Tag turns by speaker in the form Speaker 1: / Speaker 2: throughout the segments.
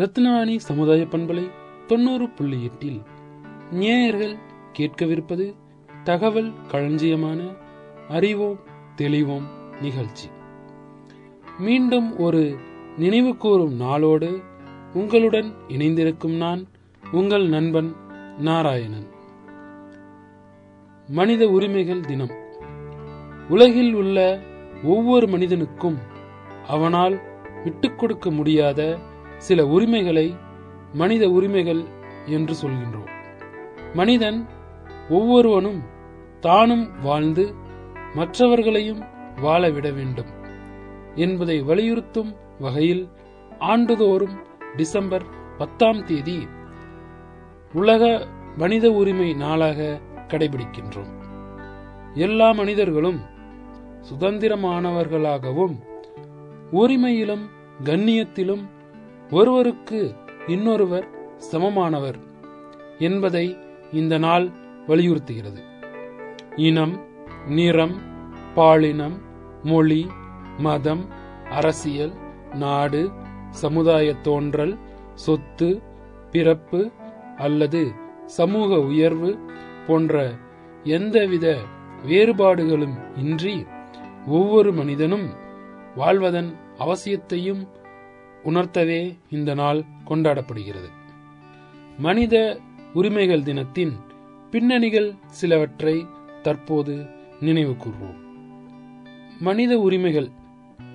Speaker 1: ரத்னவாணி சமுதாய பண்பலை தொண்ணூறு புள்ளி எட்டில் நேயர்கள் கேட்கவிருப்பது தகவல் களஞ்சியமான அறிவோம் தெளிவோம் நிகழ்ச்சி. மீண்டும் ஒரு நினைவு கூறும் நாளோடு உங்களுடன் இணைந்திருக்கும் நான் உங்கள் நண்பன் நாராயணன். மனித உரிமைகள் தினம். உலகில் உள்ள ஒவ்வொரு மனிதனுக்கும் அவனால் விட்டுக் கொடுக்க முடியாத சில உரிமைகளை மனித உரிமைகள் என்று சொல்கின்றோம். மனிதன் ஒவ்வொருவனும் தானும் வாழ்ந்து மற்றவர்களையும் வாழ விட வேண்டும் என்பதை வலியுறுத்தும் வகையில் ஆண்டுதோறும் டிசம்பர் பத்தாம் தேதி உலக மனித உரிமை நாளாக கடைபிடிக்கின்றோம். எல்லா மனிதர்களும் சுதந்திரமானவர்களாகவும் உரிமையிலும் கண்ணியத்திலும் ஒருவருக்கு இன்னொருவர் சமமானவர் என்பதை இந்த நாள் வலியுறுத்துகிறது. இனம் நிறம் பாலினம் மொழி மதம் அரசியல் நாடு சமுதாய தோன்றல் சொத்து பிறப்பு அல்லது சமூக உயர்வு போன்ற எந்தவித வேறுபாடுகளும் இன்றி ஒவ்வொரு மனிதனும் வாழ்வதன் அவசியத்தையும் உணர்த்தவே இந்த நாள் கொண்டாடப்படுகிறது. மனித உரிமைகள் தினத்தின் பின்னணிகள் சிலவற்றை தற்போது நினைவு கூர்வோம். மனித உரிமைகள்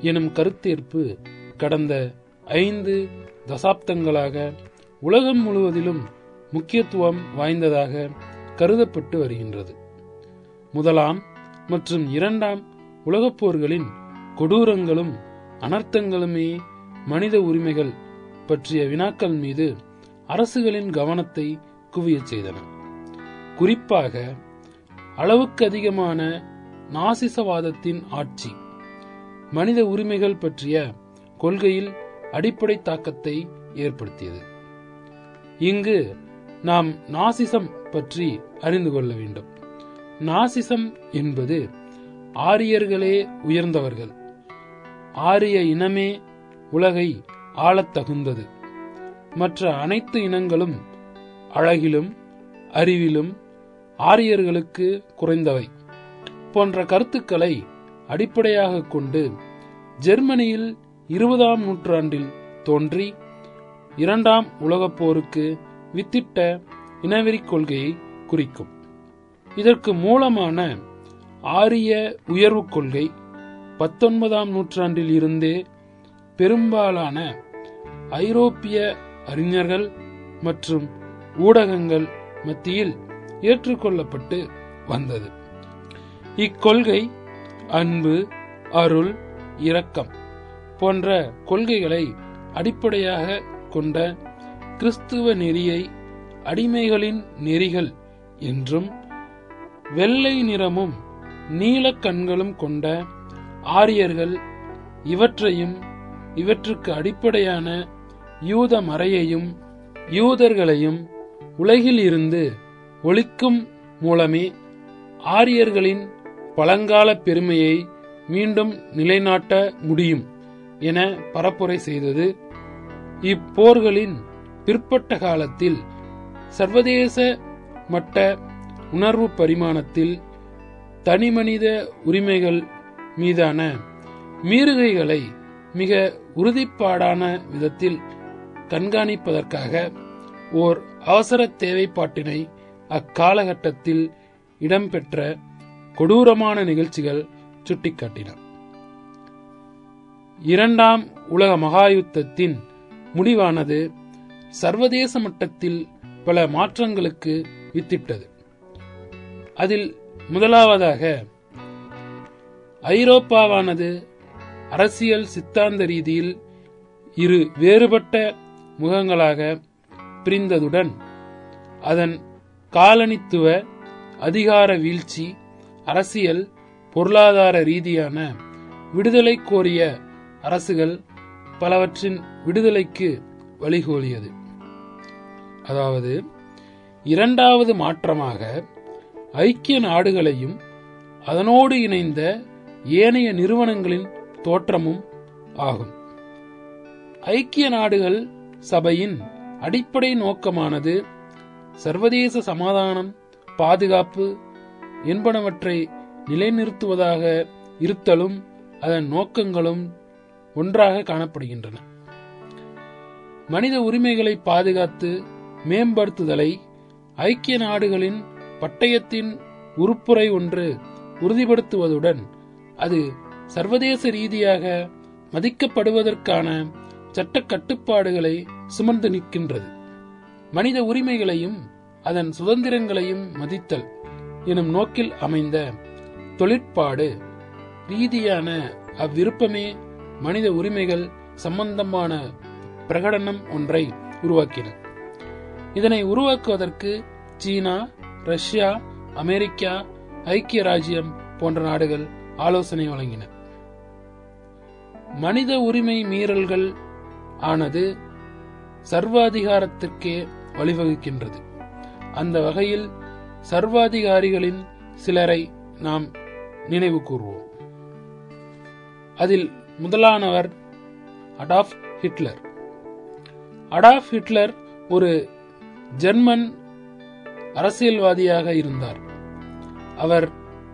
Speaker 1: எனும் கருத்தேற்பு கடந்த ஐந்து தசாப்தங்களாக உலகம் முழுவதிலும் முக்கியத்துவம் வாய்ந்ததாக கருதப்பட்டு வருகின்றது. முதலாம் மற்றும் இரண்டாம் உலகப் போர்களின் கொடூரங்களும் அனர்த்தங்களுமே மனித உரிமைகள் பற்றிய வினாக்கள் மீது அரசுகளின் கவனத்தை குவியச் செய்தன. குறிப்பாக அளவுக்கு அதிகமான நாசிசவாதத்தின் ஆட்சி மனித உரிமைகள் பற்றிய கொள்கையில் அடிப்படை தாக்கத்தை ஏற்படுத்தியது. இங்கு நாம் நாசிசம் பற்றி அறிந்து கொள்ள வேண்டும். நாசிசம் என்பது ஆரியர்களே உயர்ந்தவர்கள். ஆரிய இனமே உலகை ஆளத்தகுந்தது. மற்ற அனைத்து இனங்களும் அழகிலும் அறிவிலும் ஆரியர்களுக்கு குறைந்தவை. போன்ற கருத்துக்களை அடிப்படையாக கொண்டு ஜெர்மனியில் இருபதாம் நூற்றாண்டில் தோன்றி இரண்டாம் உலகப் போருக்கு வித்திட்ட இனவெறி கொள்கையை குறிக்கும். இதற்கு மூலமான ஆரிய உயர்வு கொள்கை பத்தொன்பதாம் நூற்றாண்டில் இருந்தே பெரும்பாலான ஐரோப்பிய அறிஞர்கள் மற்றும் ஊடகங்கள் மத்தியில் ஏற்றுக்கொள்ளப்பட்டு வந்தது. இக்கொள்கை அன்பு அருள் இரக்கம் போன்ற கொள்கைகளை அடிப்படையாக கொண்ட கிறிஸ்துவ நெறியை அடிமைகளின் நெறிகள் என்றும் வெள்ளை நிறமும் நீல கண்களும் கொண்ட ஆரியர்கள் இவற்றையும் இவற்றுக்கு அடிப்படையான யூத மறையையும் யூதர்களையும் உலகில் இருந்து ஒழிக்கும் மூலமே ஆரியர்களின் பழங்கால பெருமையை மீண்டும் நிலைநாட்ட முடியும் என பரப்புரை செய்தது. இப்போர்களின் பிற்பட்ட காலத்தில் சர்வதேச மட்ட உணர்வு பரிமாணத்தில் தனிமனித உரிமைகள் மீதான மீறுகைகளை மிக உறுதிப்பாடான விதத்தில் கண்காணிப்பதற்காக ஓர் அவசர தேவைப்பாட்டினை அக்காலகட்டத்தில் இடம்பெற்ற கொடூரமான நிகழ்ச்சிகள் சுட்டிக்காட்டின. இரண்டாம் உலக மகாயுத்தத்தின் முடிவானது சர்வதேச மட்டத்தில் பல மாற்றங்களுக்கு வித்திட்டது. அதில் முதலாவதாக ஐரோப்பாவானது அரசியல் சித்தாந்த ரீதியில் இரு வேறுபட்ட முகங்களாக பிரிந்ததுடன் அதன் காலனித்துவ அதிகார வீழ்ச்சி அரசியல் பொருளாதார ரீதியான விடுதலை கோரிய அரசுகள் பலவற்றின் விடுதலைக்கு வழிகோலியது. அதாவது இரண்டாவது மாற்றமாக ஐக்கிய நாடுகளையும் அதனோடு இணைந்த ஏனைய நிறுவனங்களின் தோற்றமும் ஆகும். ஐக்கிய நாடுகள் சபையின் அடிப்படை நோக்கமானது சர்வதேச சமாதானம் பாதுகாப்பு என்பனவற்றை நிலைநிறுத்துவதாக இருத்தலும் அதன் நோக்கங்களும் ஒன்றாக காணப்படுகின்றன. மனித உரிமைகளை பாதுகாத்து மேம்படுத்துதலை ஐக்கிய நாடுகளின் பட்டயத்தின் உறுப்புரை ஒன்று உறுதிப்படுத்துவதுடன் அது சர்வதேச ரீதியாக மதிக்கப்படுவதற்கான சட்ட கட்டுப்பாடுகளை சுமந்து நிற்கின்றது. மனித உரிமைகளையும் அதன் சுதந்திரங்களையும் மதித்தல் எனும் நோக்கில் அமைந்த தொழிற்பாடு. ரீதியான அவ்விருப்பமே மனித உரிமைகள் சம்பந்தமான பிரகடனம் ஒன்றை உருவாக்கின இதனை உருவாக்குவதற்கு சீனா ரஷ்யா அமெரிக்கா ஐக்கிய ராஜ்யம் போன்ற நாடுகள் ஆலோசனை வழங்கின. மனித உரிமை மீறல்கள் ஆனது சர்வாதிகாரத்திற்கே வழிவகுக்கின்றது. அந்த வகையில் சர்வாதிகாரிகளின் சிலரை நாம் நினைவு கூறுவோம் அதில் முதலானவர் அடாஃப் ஹிட்லர். அடாஃப் ஹிட்லர் ஒரு ஜெர்மன் அரசியல்வாதியாக இருந்தார். அவர்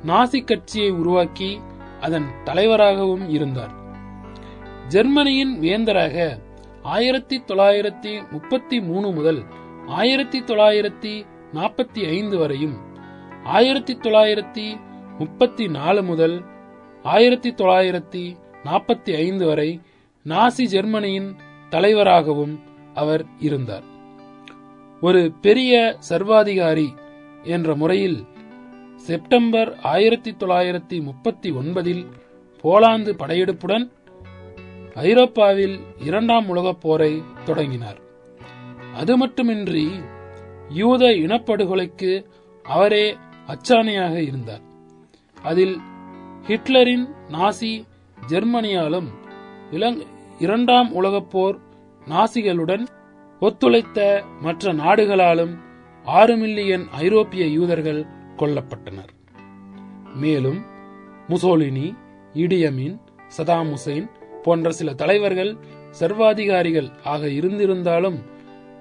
Speaker 1: நாசி கட்சியை உருவாக்கி அதன் தலைவராகவும் இருந்தார். ஜெர்மனியின் வேந்தராக ஆயிரத்தி தொள்ளாயிரத்தி முப்பத்தி மூணு முதல் ஆயிரத்தி தொள்ளாயிரத்தி நாற்பத்தி ஐந்து வரையும் ஆயிரத்தி தொள்ளாயிரத்தி முப்பத்தி நாலு முதல் ஆயிரத்தி தொள்ளாயிரத்தி நாற்பத்தி ஐந்து வரை நாசி ஜெர்மனியின் தலைவராகவும் அவர் இருந்தார். ஒரு பெரிய சர்வாதிகாரி என்ற முறையில் செப்டம்பர் ஆயிரத்தி தொள்ளாயிரத்தி முப்பத்தி ஒன்பதில் போலாந்து படையெடுப்புடன் ஐரோப்பாவில் இரண்டாம் உலகப் போரை தொடங்கினார். அது மட்டுமின்றி யூத இனப்படுகொலைக்கு அவரே அச்சாணியாக இருந்தார். அதில் ஹிட்லரின் நாசி ஜெர்மனியாலும் இரண்டாம் உலகப் போர் நாசிகளுடன் ஒத்துழைத்த மற்ற நாடுகளாலும் ஆறு மில்லியன் ஐரோப்பிய யூதர்கள் கொல்லப்பட்டனர். மேலும் முசோலினி இடியமின் சதாம் ஹுசைன் போன்ற சில தலைவர்கள் சர்வாதிகாரிகள் ஆக இருந்திருந்தாலும்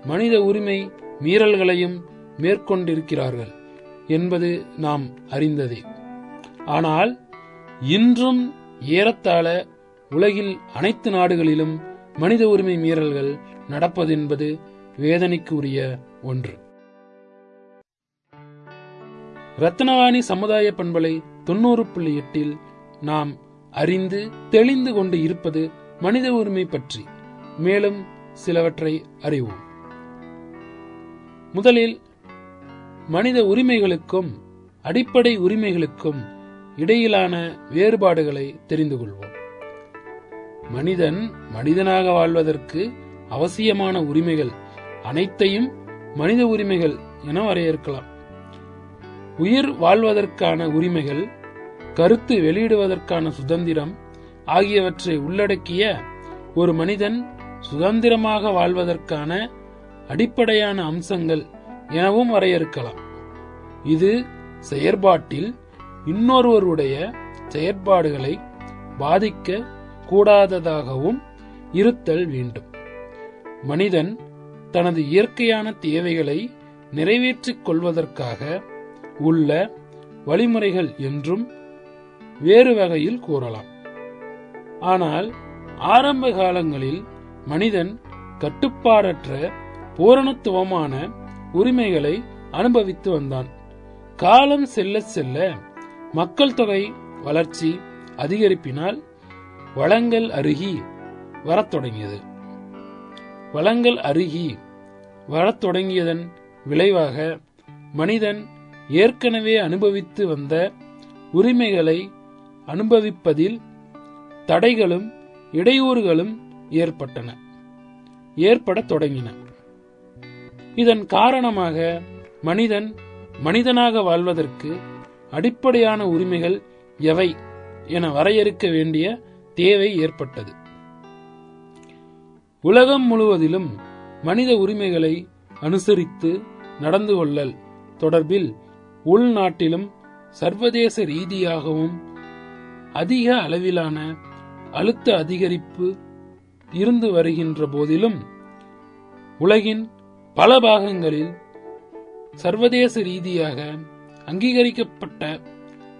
Speaker 1: மனித உரிமை மீறல்களையும் மேற்கொண்டிருக்கிறார்கள் என்பது நாம் அறிந்ததே. ஆனால் இன்றும் ஏறத்தாழ உலகில் அனைத்து நாடுகளிலும் மனித உரிமை மீறல்கள் நடப்பதென்பது வேதனைக்கு உரிய ஒன்று. ரத்னவாணி சமுதாய பண்பலை தொண்ணூறு புள்ளி எட்டில் நாம் அறிந்து தெளிந்து கொண்டு இருப்பது மனித உரிமை பற்றி. மேலும் சிலவற்றை அறிவோம். முதலில் மனித உரிமைகளுக்கும் அடிப்படை உரிமைகளுக்கும் இடையிலான வேறுபாடுகளை தெரிந்து கொள்வோம். மனிதன் மனிதனாக வாழ்வதற்கு அவசியமான உரிமைகள் அனைத்தையும் மனித உரிமைகள் என வரையறுக்கலாம். உயிர் வாழ்வதற்கான உரிமைகள் கருத்து வெளியிடுவதற்கான சுதந்திரம் ஆகியவற்றை உள்ளடக்கிய ஒரு மனிதன் சுதந்திரமாக வாழ்வதற்கான அடிப்படையான அம்சங்கள் எனவும் வரையறுக்கலாம். இது செயற்பாட்டில் இன்னொருவருடைய செயற்பாடுகளை பாதிக்க கூடாததாகவும் இருத்தல் வேண்டும். மனிதன் தனது இயற்கையான தேவைகளை நிறைவேற்றிக் கொள்வதற்காக உள்ள வழிமுறைகள் என்றும் வேறு வகையில் கூறலாம். ஆனால் ஆரம்ப காலங்களில் மனிதன் கட்டுப்பாடற்ற பூரணத்துவமான உரிமைகளை அனுபவித்து வந்தான். காலம் செல்ல செல்ல மக்கள் தொகை வளர்ச்சி அதிகரிப்பினால் வளங்கள் அருகி வரத் தொடங்கியது. வளங்கள் அருகி வரத் தொடங்கியதன் விளைவாக மனிதன் ஏற்கனவே அனுபவித்து வந்த உரிமைகளை அனுபவிப்பதில் தடைகளும் இடையூறுகளும் ஏற்பட்டன. ஏற்படத் தொடங்கின. இதன் காரணமாக மனிதன் மனிதனாக வாழ்வதற்கு அடிப்படையான உரிமைகள் எவை என வரையறுக்க வேண்டிய தேவை ஏற்பட்டது. உலகம் முழுவதிலும் மனித உரிமைகளை அனுசரித்து நடந்து கொள்ளல் தொடர்பில் உள்நாட்டிலும் சர்வதேச ரீதியாகவும் அதிக அளவிலான அழுத்த அதிகரிப்பு இருந்து வருகின்ற போதிலும் உலகின் பல பாகங்களில் சர்வதேச ரீதியாக அங்கீகரிக்கப்பட்ட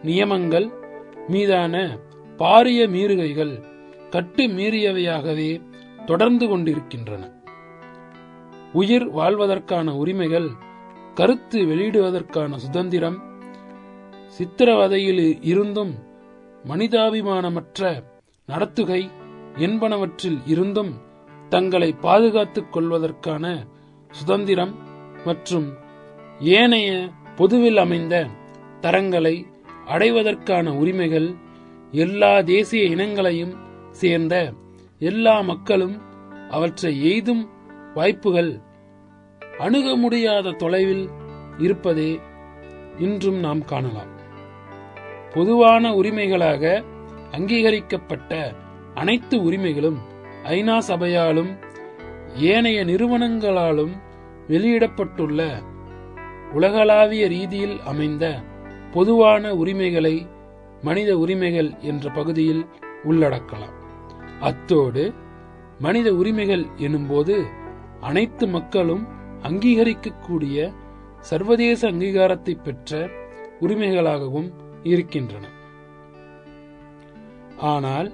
Speaker 1: நியமங்கள் மீதான பாரிய மீறுகைகள் கட்டு மீறியவையாகவே தொடர்ந்து கொண்டிருக்கின்றன. உயிர் வாழ்வதற்கான உரிமைகள் கருத்து வெளியிடுவதற்கான சுதந்திரம் சித்திரவதையில் இருந்தும் மனிதாபிமானமற்ற நடத்துகை என்பனவற்றில் இருந்தும் தங்களை பாதுகாத்துக் கொள்வதற்கான சுதந்திரம் மற்றும் ஏனைய பொதுவில் அமைந்த தரங்களை அடைவதற்கான உரிமைகள் எல்லா தேசிய இனங்களையும் சேர்ந்த எல்லா மக்களும் அவற்றை எய்தும் வாய்ப்புகள் அணுக முடியாத தொலைவில் இருப்பதே இன்றும் நாம் காணலாம். பொதுவான உரிமைகளாக அங்கீகரிக்கப்பட்ட அனைத்து உரிமைகளும் ஐநா சபையாலும் ஏனைய நிறுவனங்களாலும் வெளியிடப்பட்டுள்ள உலகளாவிய ரீதியில் அமைந்த பொதுவான உரிமைகளை மனித உரிமைகள் என்ற பகுதியில் உள்ளடக்கலாம். அத்தோடு மனித உரிமைகள் எனும்போது அனைத்து மக்களும் அங்கீகரிக்கக்கூடிய சர்வதேச அங்கீகாரத்தை பெற்ற உரிமைகளாகவும் இருக்கின்றன. ஆனால்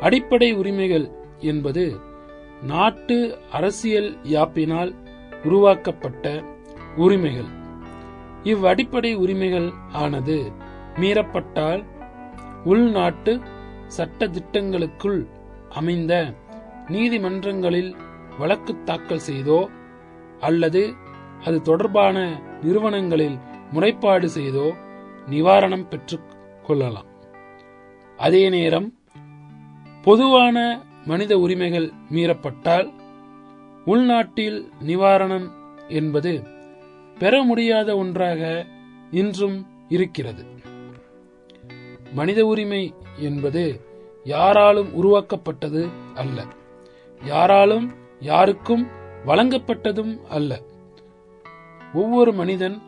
Speaker 1: அடிப்படை உரிமைகள் என்பது நாட்டு அரசியல் யாப்பினால் உருவாக்கப்பட்ட உரிமைகள். இவ்வடிப்படை உரிமைகள் ஆனது மீறப்பட்டால் உள்நாட்டு சட்ட திட்டங்களுக்குள் அமைந்த நீதிமன்றங்களில் வழக்கு தாக்கல் செய்தோ அல்லது அது தொடர்பான நிறுவனங்களில் முறைப்பாடு செய்தோ நிவாரணம் பெற்றுக் கொள்ளலாம் அதே நேரம் பொதுவான மனித உரிமைகள் மீறப்பட்டால் உள்நாட்டில் நிவாரணம் என்பது பெற முடியாத ஒன்றாக இன்றும் இருக்கிறது. மனித உரிமை என்பது யாராலும் உருவாக்கப்பட்டது அல்ல. யாராலும் யாருக்கும் வழங்கப்பட்டதும் அல்ல. ஒவ்வொரு மனிதன்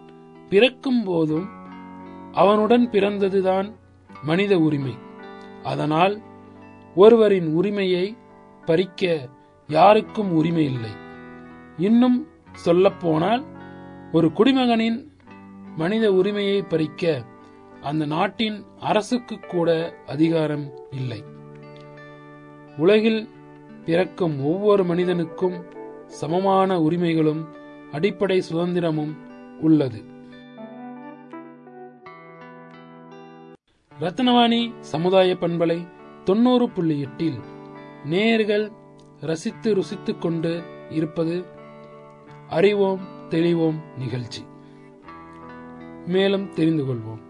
Speaker 1: பிறக்கும் போதும் அவனுடன் பிறந்ததுதான் மனித உரிமை. அதனால் ஒருவரின் உரிமையை பறிக்க யாருக்கும் உரிமை இல்லை. இன்னும் சொல்லப்போனால் ஒரு குடிமகனின் மனித உரிமையை பறிக்க அந்த நாட்டின் அரசுக்கு கூட அதிகாரம் இல்லை. உலகில் பிறக்கும் ஒவ்வொரு மனிதனுக்கும் சமமான உரிமைகளும் அடிப்படை சுதந்திரமும் உள்ளது. ரத்னவாணி சமுதாய பண்பலை தொண்ணூறு புள்ளி எட்டில் நேயர்கள் ரசித்து ருசித்து கொண்டு இருப்பது அறிவோம் தெளிவோம் நிகழ்ச்சி. மேலும் தெரிந்து கொள்வோம்.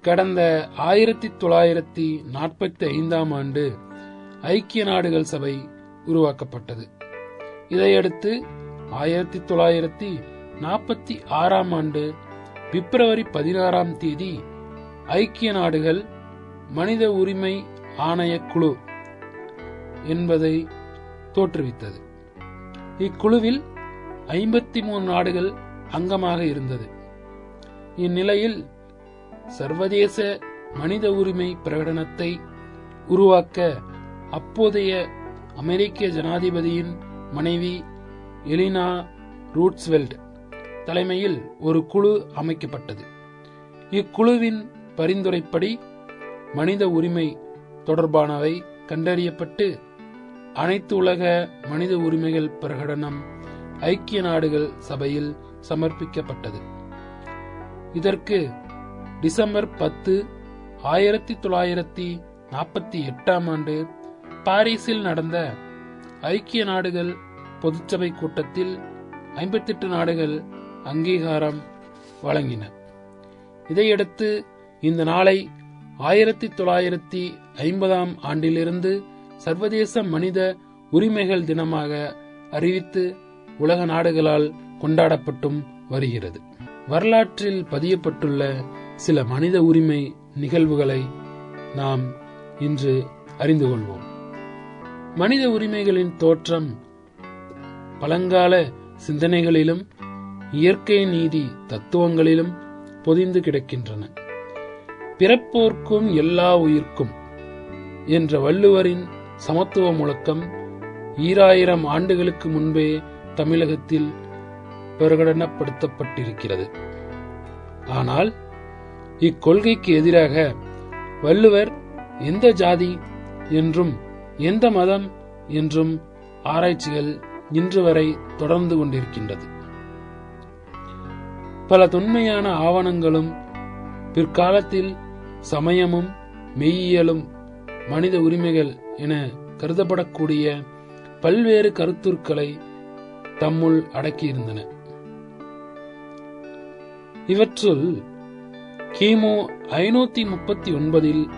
Speaker 1: கடந்த ஆயிரத்தி தொள்ளாயிரத்தி நாற்பத்தி ஐந்தாம் ஆண்டு ஐக்கிய நாடுகள் சபை உருவாக்கப்பட்டது. இதையடுத்து ஆயிரத்தி தொள்ளாயிரத்தி நாற்பத்தி ஆறாம் ஆண்டு பிப்ரவரி பதினாறாம் தேதி ஐக்கிய நாடுகள் மனித உரிமை ஆணைய குழு என்பதை தோற்றுவித்தது. இக்குழுவில் ஐம்பத்தி மூணு நாடுகள் அங்கமாக இருந்தது. இந்நிலையில் சர்வதேச மனித உரிமை பிரகடனத்தை உருவாக்க அப்போதைய அமெரிக்க ஜனாதிபதியின் மனைவி எலினா ரூட்ஸ்வெல்ட் தலைமையில் ஒரு குழு அமைக்கப்பட்டது. இக்குழுவின் பரிந்துரைப்படி மனித உரிமை தொடர்பானவை கண்டறியப்பட்டு அனைத்து உலக மனித உரிமைகள் பிரகடனம் ஐக்கிய நாடுகள் சபையில் சமர்ப்பிக்கப்பட்டது. இதற்கு டிசம்பர் பத்து ஆயிரத்தி தொள்ளாயிரத்தி நாற்பத்தி எட்டாம் ஆண்டு பாரிஸில் நடந்த ஐக்கிய நாடுகள் பொதுச்சபை கூட்டத்தில் ஐம்பத்தெட்டு நாடுகள் அங்கீகாரம் வழங்கின. இதையடுத்து இந்த நாளை ஆயிரத்தி தொள்ளாயிரத்தி ஐம்பதாம் ஆண்டிலிருந்து சர்வதேச மனித உரிமைகள் தினமாக அறிவித்து உலக நாடுகளால் கொண்டாடப்பட்டும் வருகிறது. வரலாற்றில் பதியப்பட்டுள்ள சில மனித உரிமை நிகழ்வுகளை நாம் இன்று அறிந்து கொள்வோம். மனித உரிமைகளின் தோற்றம் பழங்கால சிந்தனைகளிலும் இயற்கை நீதி தத்துவங்களிலும் பொதிந்து கிடக்கின்றன. பிறப்போர்க்கும் எல்லா உயிர்க்கும் என்ற வள்ளுவரின் சமத்துவ முழக்கம் ஈராயிரம் ஆண்டுகளுக்கு முன்பே தமிழகத்தில் பிரகடனப்படுத்தப்பட்டிருக்கிறது. ஆனால் இக்கொள்கைக்கு எதிராக வள்ளுவர் எந்த ஜாதி என்றும் எந்த மதம் என்றும் ஆராய்ச்சிகள் இன்று வரை தொடர்ந்து கொண்டிருக்கின்றது. பல தொன்மையான ஆவணங்களும் பிற்காலத்தில் சமயமும் மெய்யியலும் மனித உரிமைகள் என கருதப்படக்கூடிய பல்வேறு கருத்துருக்களை தம்முள் அடக்கியிருந்தன. இவற்றுள் கிமு ஐநூத்தி முப்பத்தி ஒன்பதில்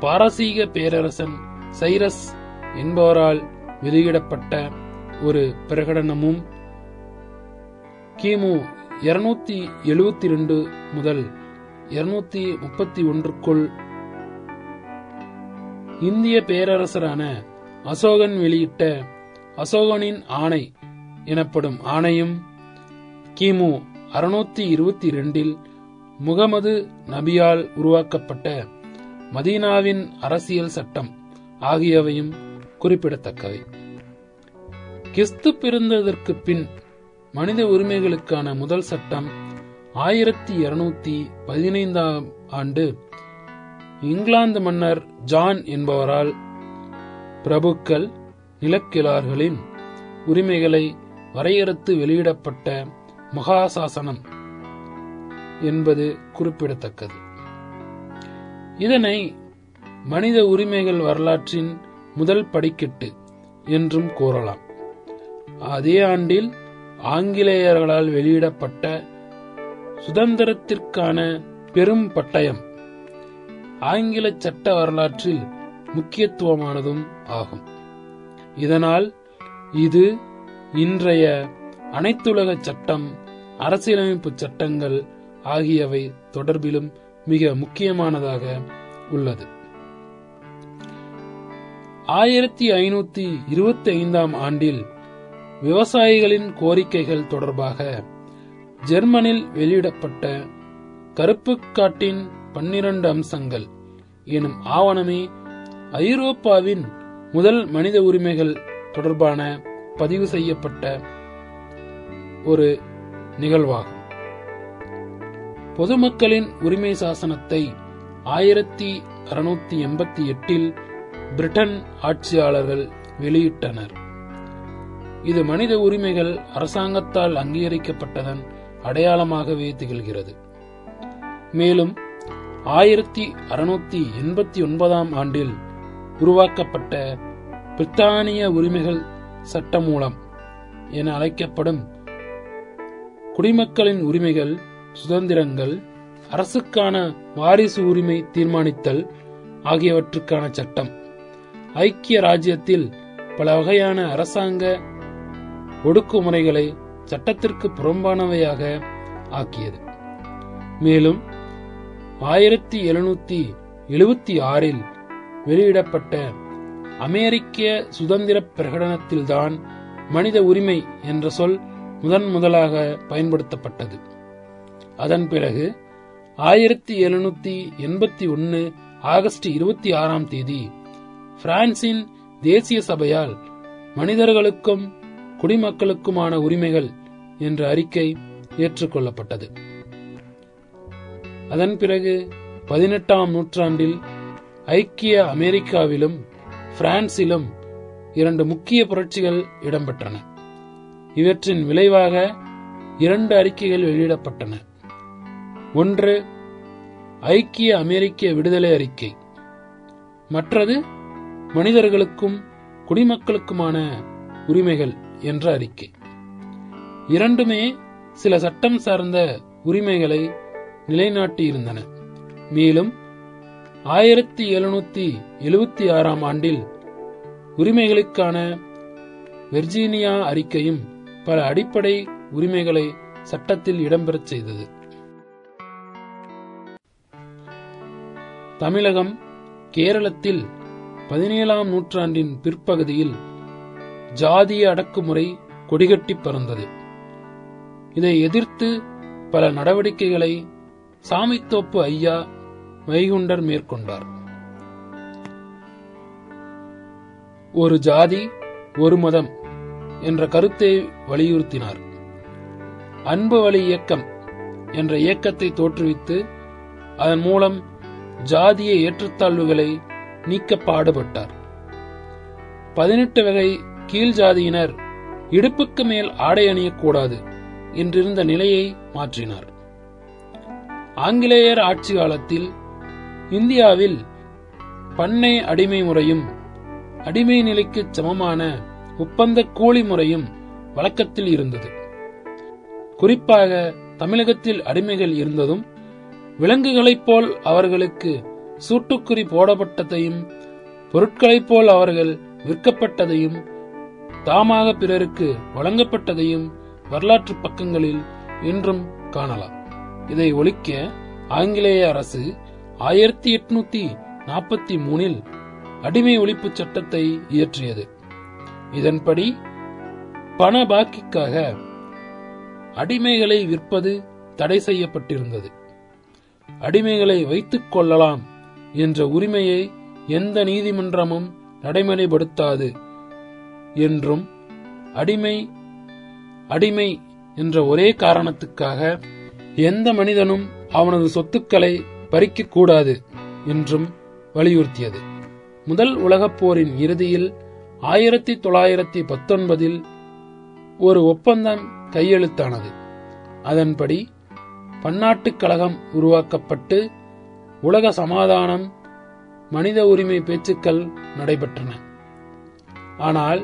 Speaker 1: பாரசீக பேரரசன் சைரஸ் என்பவரால் வெளியிடப்பட்ட ஒரு பிரகடனமும் கிமு இருநூத்தி எழுபத்தி ரெண்டு முதல் இருநூத்தி முப்பத்தி ஒன்றுக்குள் இந்திய பேரரசரான அசோகன் வெளியிட்ட அசோகனின் ஆணை எனப்படும் ஆணையும் கிமு அறுநூத்தி இருபத்தி ரெண்டில் முகமது நபியால் உருவாக்கப்பட்ட மதீனாவின் அரசியல் சட்டம் ஆகியவையும் குறிப்பிடத்தக்கவை. கிறிஸ்து பிறந்ததற்கு பின் மனித உரிமைகளுக்கான முதல் சட்டம் ஆயிரத்தி இருநூத்தி பதினைந்தாம் ஆண்டு இங்கிலாந்து மன்னர் ஜான் என்பவரால் பிரபுக்கள் நிலக்கிழார்களின் உரிமைகளை வரையறுத்து வெளியிடப்பட்ட மகாசாசனம் என்பது குறிப்பிடத்தக்கது. இதனை மனித உரிமைகள் வரலாற்றின் முதல் படிக்கட்டு என்றும் கூறலாம். அதே ஆண்டில் ஆங்கிலேயர்களால் வெளியிடப்பட்ட சுதந்திரத்திற்கான பெரும் பட்டயம். ஆங்கில சட்ட வரலாற்றில் முக்கியத்துவமானதும் ஆகும். இதனால் இது இன்றைய அனைத்துலக சட்டம் அரசியலமைப்பு சட்டங்கள் ஆகியவை தொடர்பிலும் மிக முக்கியமானதாக உள்ளது. ஆயிரத்தி ஐநூத்தி இருபத்தி ஐந்தாம் ஆண்டில் விவசாயிகளின் கோரிக்கைகள் தொடர்பாக ஜெர்மனில் வெளியிடப்பட்ட கருப்பு காட்டின் பன்னிரண்டு அம்சங்கள் எனும் ஆவணமே ஐரோப்பாவின் முதல் மனித உரிமைகள் தொடர்பான பதிவு செய்யப்பட்ட ஒரு நிகழ்வாகும். பொதுமக்களின் உரிமை சாசனத்தை ஆயிரத்தி அறுநூத்தி எண்பத்தி எட்டில் பிரிட்டன் ஆட்சியாளர்கள் வெளியிட்டனர். இது மனித உரிமைகள் அரசாங்கத்தால் அங்கீகரிக்கப்பட்டதன் அடையாளமாகவே திகழ்கிறது. மேலும் ஆயிரத்தி அறுநூத்தி எண்பத்தி ஒன்பதாம் ஆண்டில் உருவாக்கப்பட்ட பிரித்தானிய உரிமைகள் சட்டமூலம் என அழைக்கப்படும் குடிமக்களின் உரிமைகள் சுதந்திரங்கள் அரசுக்கான வாரிசு உரிமை தீர்மானித்தல் ஆகியவற்றுக்கான சட்டம். ஐக்கிய ராஜ்யத்தில் பல வகையான அரசாங்க ஒடுக்குமுறைகளை சட்டத்திற்கு புறம்பானவையாக ஆக்கியது. மேலும் ஆயிரத்தி எழுநூத்தி எழுபத்தி ஆறில் வெளியிடப்பட்ட அமெரிக்க சுதந்திர பிரகடனத்தில்தான் மனித உரிமை என்ற சொல் முதன் முதலாக பயன்படுத்தப்பட்டது. அதன் பிறகு ஆயிரத்தி எழுநூத்தி எண்பத்தி ஒன்னு ஆகஸ்ட் இருபத்தி ஆறாம் தேதி பிரான்சின் தேசிய சபையால் மனிதர்களுக்கும் குடிமக்களுக்குமான உரிமைகள் என்ற அறிக்கை ஏற்றுக்கொள்ளப்பட்டது. அதன் பிறகு பதினெட்டாம் நூற்றாண்டில் ஐக்கிய அமெரிக்காவிலும் பிரான்சிலும் இரண்டு முக்கிய புரட்சிகள் இடம்பெற்றன. இவற்றின் விளைவாக இரண்டு அறிக்கைகள் வெளியிடப்பட்டன. ஒன்று ஐக்கிய அமெரிக்க விடுதலை அறிக்கை. மற்றது மனிதர்களுக்கும் குடிமக்களுக்குமான உரிமைகள் என்ற அறிக்கை. இரண்டுமே சில சட்டம் சார்ந்த உரிமைகளை நிலைநாட்டியிருந்தன. மேலும் ஆயிரத்தி எழுநூத்தி எழுபத்தி ஆறாம் ஆண்டில் உரிமைகளுக்கான வெர்ஜீனியா அறிக்கையும் பல அடிப்படை உரிமைகளை சட்டத்தில் இடம்பெறச் செய்தது. தமிழகம் கேரளத்தில் பதினேழாம் நூற்றாண்டின் பிற்பகுதியில் ஜாதிய அடக்குமுறை கொடிகட்டி பறந்தது. இதை எதிர்த்து பல நடவடிக்கைகளை சாமித்தோப்பு ஐயா வைகுண்டர் மேற்கொண்டார். ஒரு ஜாதி ஒரு மதம் என்ற கருத்தை வலியுறுத்தினார். அன்பு வழி இயக்கம் என்ற இயக்கத்தை தோற்றுவித்து அதன் மூலம் ஜாதிய ஏற்றத்தாழ்வுகளை நீக்க பாடுபட்டார். பதினெட்டு வகை கீழ் ஜாதியினர் இடுப்புக்கு மேல் ஆடை அணியக்கூடாது. என்றிருந்த நிலையை மாற்றினார். ஆங்கிலேயர் ஆட்சி காலத்தில் இந்தியாவில் பண்ணை அடிமை முறையும் அடிமை நிலைக்கு சமமான ஒப்பந்த கூலி முறையும் வழக்கத்தில் இருந்தது. குறிப்பாக தமிழகத்தில் அடிமைகள் இருந்ததும் விலங்குகளைப் போல் அவர்களுக்கு சூட்டுக்குறி போடப்பட்டதையும் பொருட்களைப் போல் அவர்கள் விற்கப்பட்டதையும் தாமாக பிறருக்கு வழங்கப்பட்டதையும் வரலாற்று பக்கங்களில் இன்றும் காணலாம். இதை ஒழிக்க ஆங்கிலேய அரசு ஆயிரத்தி எட்நூத்தி நாற்பத்தி மூணில் அடிமை ஒழிப்பு சட்டத்தை இயற்றியது. இதன்படி பண பாக்கிக்காக அடிமைகளை விற்பது தடை செய்யப்பட்டிருந்தது. அடிமைகளை வைத்துக் கொள்ளலாம் என்ற உரிமையை எந்த நீதிமன்றமும் நடைமுறைப்படுத்தாது என்றும் அடிமை அடிமை என்ற ஒரே காரணத்துக்காக எந்த மனிதனும் அவனது சொத்துக்களை பறிக்கக்கூடாது என்றும் வலியுறுத்தியது. முதல் உலகப் போரின் இறுதியில் ஆயிரத்தி தொள்ளாயிரத்தி பத்தொன்பதில் ஒரு ஒப்பந்தம் கையெழுத்தானது. அதன்படி பன்னாட்டுக் கழகம் உருவாக்கப்பட்டு உலக சமாதானம் மனித உரிமை பேச்சுக்கள் நடைபெற்றன. ஆனால்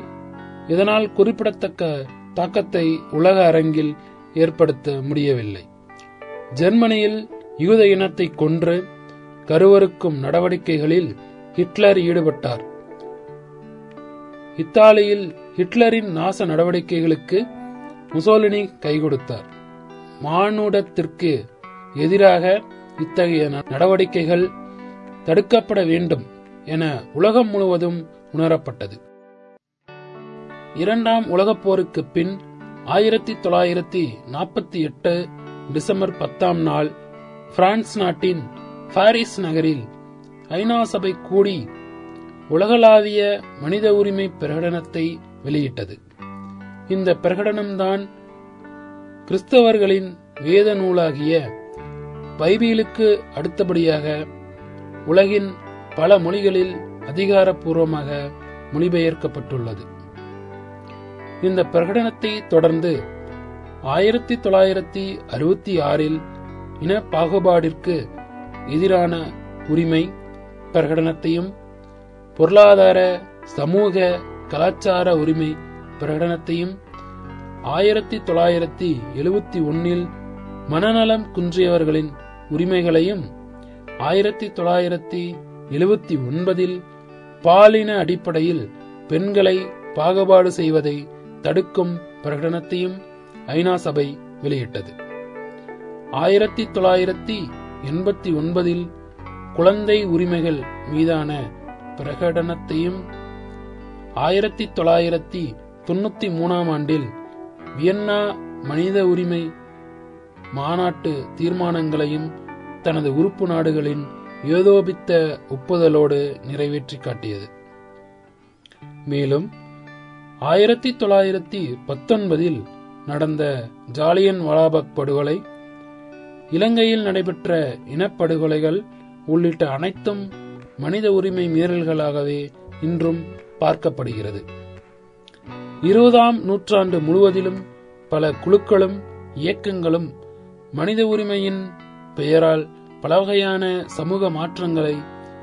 Speaker 1: இதனால் குறிப்பிடத்தக்க தாக்கத்தை உலக அரங்கில் ஏற்படுத்த முடியவில்லை. ஜெர்மனியில் யூத இனத்தை கொன்று கருவறுக்கும் நடவடிக்கைகளில் ஹிட்லர் ஈடுபட்டார். இத்தாலியில் ஹிட்லரின் நாச நடவடிக்கைகளுக்கு முசோலினி கை கொடுத்தார் மானுடத்திற்கு எதிராக இத்தகைய நடவடிக்கைகள் தடுக்கப்பட வேண்டும் என உலகம் முழுவதும் உணரப்பட்டது. இரண்டாம் உலகப் போருக்கு பின் ஆயிரத்தி தொள்ளாயிரத்தி நாற்பத்தி எட்டு டிசம்பர் பத்தாம் நாள் பிரான்ஸ் நாட்டின் பாரிஸ் நகரில் ஐநா சபை கூடி உலகளாவிய மனித உரிமை பிரகடனத்தை வெளியிட்டது. இந்த பிரகடனம்தான் கிறிஸ்தவர்களின் வேத நூலாகிய பைபிளுக்கு அடுத்தபடியாக உலகின் பல மொழிகளில் அதிகாரப்பூர்வமாக மொழிபெயர்க்கப்பட்டுள்ளது. இந்த பிரகடனத்தை தொடர்ந்து ஆயிரத்தி தொள்ளாயிரத்தி அறுபத்தி ஆறில் இன பாகுபாடிற்கு எதிரான உரிமை பிரகடனத்தையும் பொருளாதார சமூக கலாச்சார உரிமை பிரகடனத்தையும் ஆயிரத்தி தொள்ளாயிரத்தி எழுபத்தி ஒன்னில் மனநலம் குன்றியவர்களின் உரிமைகளையும் ஆயிரத்தி தொள்ளாயிரத்தி எழுபத்தி ஒன்பதில் பாலின அடிப்படையில் பெண்களை பாகுபாடு செய்வதை தடுக்கும் பிரகடனத்தையும் ஐநா சபை வெளியிட்டது. ஆயிரத்தி தொள்ளாயிரத்தி எண்பத்தி ஒன்பதில் குழந்தை உரிமைகள் மீதான பிரகடனத்தையும் ஆயிரத்தி தொள்ளாயிரத்தி தொண்ணூத்தி மூணாம் ஆண்டில் வியன்னா மனித உரிமை மாநாட்டு தீர்மானங்களையும் தனது உறுப்பு நாடுகளின் ஏதோபித்த ஒப்புதலோடு நிறைவேற்றி காட்டியது. மேலும் ஆயிரத்தி தொள்ளாயிரத்தி பத்தொன்பதில் நடந்த ஜாலியன் வலாபக் படுகொலை இலங்கையில் நடைபெற்ற இனப்படுகொலைகள் உள்ளிட்ட அனைத்தும் மனித உரிமை மீறல்களாகவே இன்றும் பார்க்கப்படுகிறது. இருபதாம் நூற்றாண்டு முழுவதிலும் பல குழுக்களும் இயக்கங்களும் மனித உரிமையின் பெயரால் பல வகையான சமூக மாற்றங்களை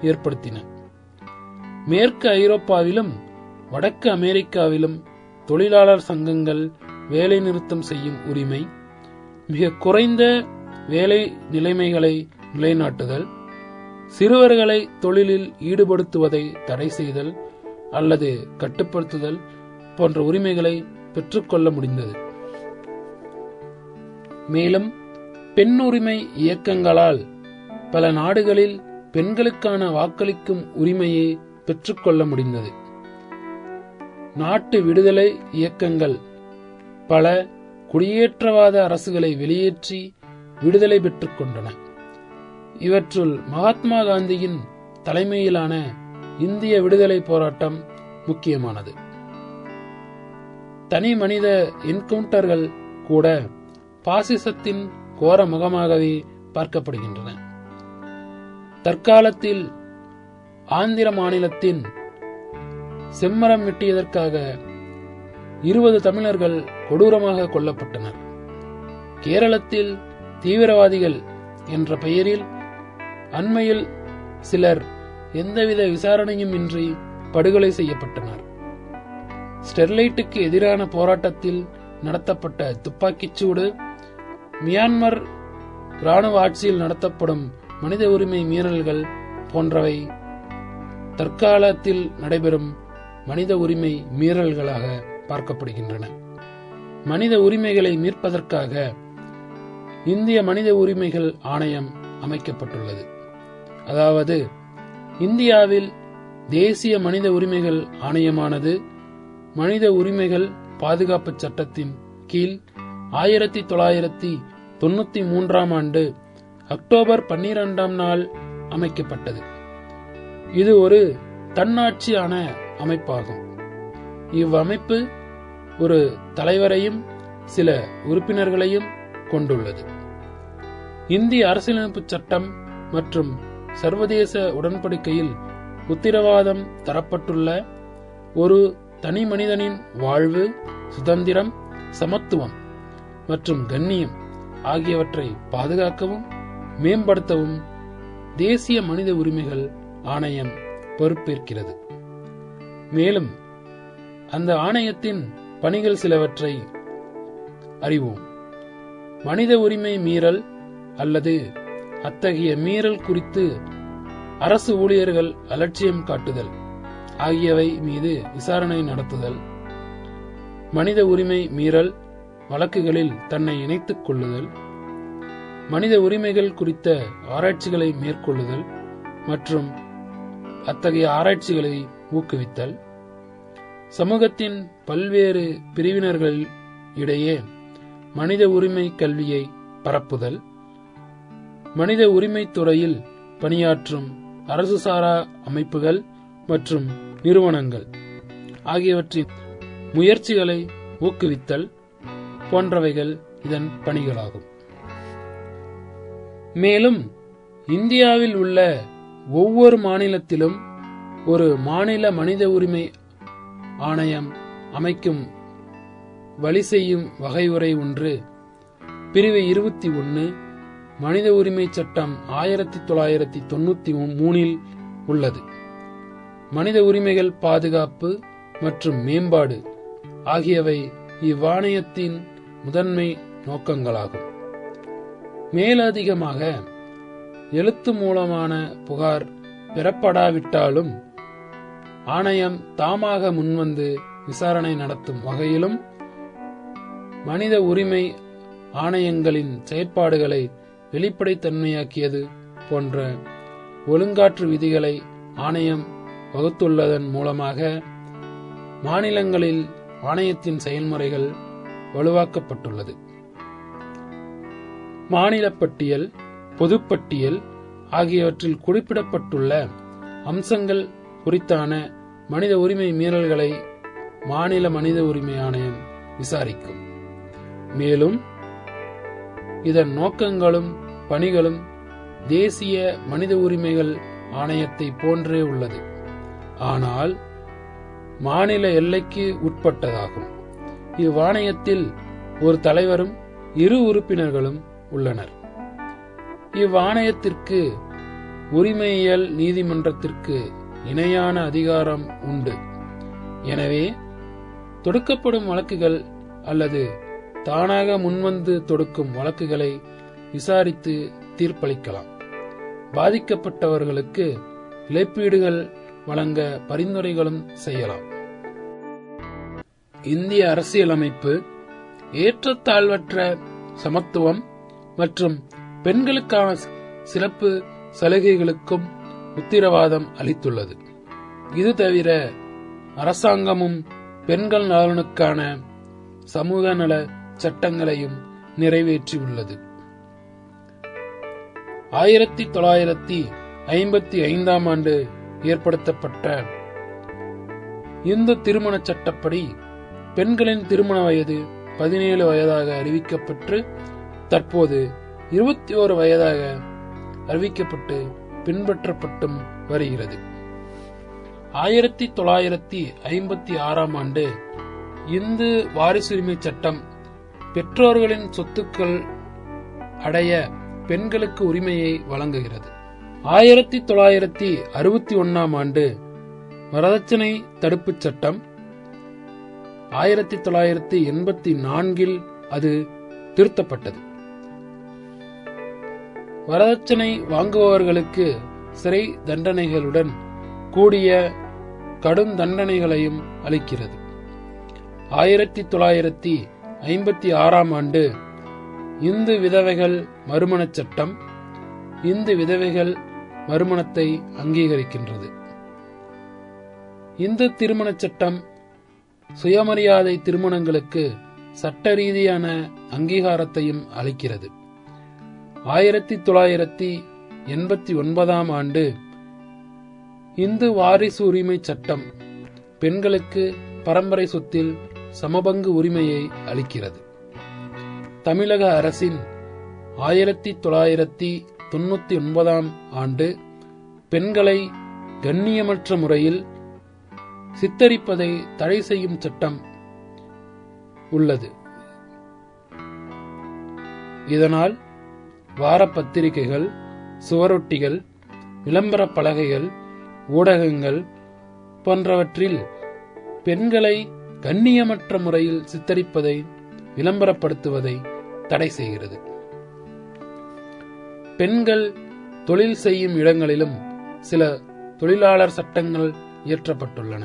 Speaker 1: ஏற்படுத்தின. மேற்கு ஐரோப்பாவிலும் வடக்கு அமெரிக்காவிலும் தொழிலாளர் சங்கங்கள் வேலை நிறுத்தம் செய்யும் உரிமை மிக குறைந்த வேலை நிலைமைகளை நிலைநாட்டுதல் சிறுவர்களை தொழிலில் ஈடுபடுத்துவதை தடை செய்தல் அல்லது கட்டுப்படுத்துதல் போன்ற உரிமைகளை பெற்றுக்கொள்ள முடிந்தது. மேலும் பெண் உரிமை இயக்கங்களால் பல நாடுகளில் பெண்களுக்கான வாக்களிக்கும் உரிமையை பெற்றுக்கொள்ள முடிந்தது. நாட்டு விடுதலை இயக்கங்கள். பல குடியேற்றவாத அரசுகளை வெளியேற்றி விடுதலை பெற்றுக் கொண்டன. இவற்றுள் மகாத்மா காந்தியின் தலைமையிலான இந்திய விடுதலை போராட்டம் முக்கியமானது. தனி மனித என்கவுண்டர்கள் கூட பாசிசத்தின் கோர முகமாகவே பார்க்கப்படுகின்றன. தற்காலத்தில் ஆந்திர மாநிலத்தின் செம்மரம் வெட்டியதற்காக இருபது தமிழர்கள் கொடூரமாக கொல்லப்பட்டனர். கேரளத்தில் தீவிரவாதிகள் என்ற பெயரில் அண்மையில் சிலர் எந்தவித விசாரணையும் இன்றி படுகொலை செய்யப்பட்டனர். ஸ்டெர்லைட்டுக்கு எதிரான போராட்டத்தில் நடத்தப்பட்ட துப்பாக்கிச்சூடு மியான்மர் ராணுவ ஆட்சியில் நடத்தப்படும் மனித உரிமை மீறல்கள் போன்றவை தற்காலத்தில் நடைபெறும் மனித உரிமை மீறல்களாக பார்க்கப்படுகின்றன. மனித உரிமைகளை மீட்பதற்காக இந்திய மனித உரிமைகள் ஆணையம் அமைக்கப்பட்டுள்ளது. அதாவது இந்தியாவில் தேசிய மனித உரிமைகள் ஆணையமானது மனித உரிமைகள் பாதுகாப்பு சட்டத்தின் கீழ் ஆயிரத்தி தொள்ளாயிரத்தி தொண்ணூத்தி மூன்றாம் ஆண்டு அக்டோபர் பன்னிரெண்டாம் நாள் அமைக்கப்பட்டது. இது ஒரு தன்னாட்சியான அமைப்பாகும். இவ்வமைப்பு ஒரு தலைவரையும் சில உறுப்பினர்களையும் கொண்டுள்ளது. இந்திய அரசியலமைப்பு சட்டம் மற்றும் சர்வதேச உடன்படிக்கையில் உத்தரவாதம் தரப்பட்டுள்ள ஒரு தனி மனிதனின் வாழ்வு சுதந்திரம் சமத்துவம் மற்றும் கண்ணியம் ஆகியவற்றை பாதுகாக்கவும் மேம்படுத்தவும் தேசிய மனித உரிமைகள் ஆணையம் பொறுப்பேற்கிறது. மேலும் அந்த ஆணையத்தின் பணிகள் சிலவற்றை அறிவோம். மனித உரிமை மீறல் அல்லது அத்தகைய மீறல் குறித்து அரசு ஊழியர்கள் அலட்சியம் காட்டுதல் ஆகியவை மீது விசாரணை நடத்துதல் மனித உரிமை மீறல் வழக்குகளில் தன்னை இணைத்துக் கொள்ளுதல் மனித உரிமைகள் குறித்த ஆராய்ச்சிகளை மேற்கொள்ளுதல் மற்றும் அத்தகைய ஆராய்ச்சிகளை ஊக்குவித்தல். சமூகத்தின் பல்வேறு பிரிவினர்கள் இடையே மனித உரிமை கல்வியை பரப்புதல் மனித உரிமை துறையில் பணியாற்றும் அரசு சாரா அமைப்புகள் மற்றும் நிறுவனங்கள் ஆகியவற்றின் முயற்சிகளை ஊக்குவித்தல் போன்றவைகள் இதன் பணிகளாகும். மேலும் இந்தியாவில் உள்ள ஒவ்வொரு மாநிலத்திலும் ஒரு மாநில மனித உரிமை ஆணையம் அமைக்கும் வழி செய்யும் வகையுறை ஒன்று. பிரிவு இருபத்தி ஒன்று மனித உரிமை சட்டம் ஆயிரத்தி தொள்ளாயிரத்தி தொண்ணூத்தி மூணில் உள்ளது. மனித உரிமைகள் பாதுகாப்பு மற்றும் மேம்பாடு ஆகியவை இவ்வாணையத்தின் முதன்மை நோக்கங்களாகும். மேலதிகமாக எழுத்து மூலமான புகார் பெறப்படாவிட்டாலும் ஆணையம் தாமாக முன்வந்து விசாரணை நடத்தும் வகையிலும் மனித உரிமை ஆணையங்களின் செயற்பாடுகளை வெளிப்படைத்தன்மையாக்கியது போன்ற ஒழுங்காற்று விதிகளை ஆணையம் வகுத்துள்ளதன் மூலமாக மாநிலங்களில் ஆணையத்தின் செயல்முறைகள் வலுவாக்கப்பட்டுள்ளது. மாநில பட்டியல் பொதுப்பட்டியல் ஆகியவற்றில் குறிப்பிடப்பட்டுள்ள அம்சங்கள் குறித்தான மனித உரிமை மீறல்களை மாநில மனித உரிமை ஆணையம் விசாரிக்கும். மேலும் இதன் நோக்கங்களும் பணிகளும் தேசிய மனித உரிமைகள் ஆணையத்தை போன்றே உள்ளது. ஆனால் மாநில எல்லைக்கு உட்பட்டதாகும். இவ்வாணையத்தில் ஒரு தலைவரும் இரு உறுப்பினர்களும் உள்ளனர். இவ்வாணையத்திற்கு உரிமையியல் நீதிமன்றத்திற்கு இணையான அதிகாரம் உண்டு. எனவே தொடுக்கப்படும் வழக்குகள் அல்லது தானாக முன்வந்து தொடுக்கும் வழக்குகளை விசாரித்து தீர்ப்பளிக்கலாம். பாதிக்கப்பட்டவர்களுக்கு இழப்பீடுகள் வழங்க பரிந்துரைகளும் செய்யலாம். இந்திய அரசியலமைப்பு ஏற்றத்தாழ்வற்ற சமத்துவம் மற்றும் பெண்களுக்கான சிறப்பு சலுகைகளுக்கும் உத்திரவாதம் அளித்துள்ளது. இது தவிர அரசாங்கமும் பெண்கள் நலனுக்கான சமூக நல சட்டங்களையும் நிறைவேற்றியுள்ளது. ஆயிரத்தி தொள்ளாயிரத்தி ஐம்பத்தி ஐந்தாம் ஆண்டு ஏற்படுத்தப்பட்ட இந்து திருமண சட்டப்படி பெண்களின் திருமண வயது பதினேழு வயதாக அறிவிக்கப்பட்டு தற்போது இருபத்தி ஓரு வயதாக அறிவிக்கப்பட்டு பின்பற்றப்பட்டும் வருகிறது. ஆயிரத்தி தொள்ளாயிரத்தி ஐம்பத்தி ஆறாம் ஆண்டு இந்து வாரிசுரிமை சட்டம் பெற்றோர்களின் சொத்துக்கள் அடைய பெண்களுக்கு உரிமையை வழங்குகிறது. ஆயிரத்தி தொள்ளாயிரத்தி அறுபத்தி ஒன்னாம் ஆண்டு வரதட்சணை தடுப்புச் சட்டம். ஆயிரத்தி தொள்ளாயிரத்தி எண்பத்தி நான்கில் அது திருத்தப்பட்டது. வரதட்சணை வாங்குபவர்களுக்கு சிறை தண்டனைகளுடன் கூடிய கடும் தண்டனைகளையும் அளிக்கிறது. ஆயிரத்தி தொள்ளாயிரத்தி ஐம்பத்தி ஆறாம் ஆண்டு இந்து விதவைகள் மறுமணச் சட்டம் இந்து விதவைகள் மறுமணத்தை அங்கீகரிக்கின்றது. இந்து திருமணச் சட்டம் சுயமரியாதை திருமணங்களுக்கு சட்ட ரீதியான அங்கீகாரத்தையும் அளிக்கிறது. ஆயிரத்தி தொள்ளாயிரத்தி எண்பத்தி ஒன்பதாம் ஆண்டு இந்து வாரிசு உரிமை சட்டம் பெண்களுக்கு பரம்பரை சொத்தில் சமபங்கு உரிமையை அளிக்கிறது. தமிழக அரசின் ஆயிரத்தி தொள்ளாயிரத்தி தொண்ணூத்தி ஒன்பதாம் ஆண்டு பெண்களை கண்ணியமற்ற முறையில் சித்தரிப்பதை தடை செய்யும் சட்டம் உள்ளது. இதனால் வார பத்திரிகைகள் சுவரொட்டிகள் விளம்பர பலகைகள் ஊடகங்கள் போன்றவற்றில் பெண்களை கண்ணியமற்ற முறையில் சித்தரிப்பதை விளம்பரப்படுத்துவதை தடை செய்கிறது. பெண்கள் தொழில் செய்யும் இடங்களிலும் சில தொழிலாளர் சட்டங்கள் இயற்றப்பட்டுள்ளன.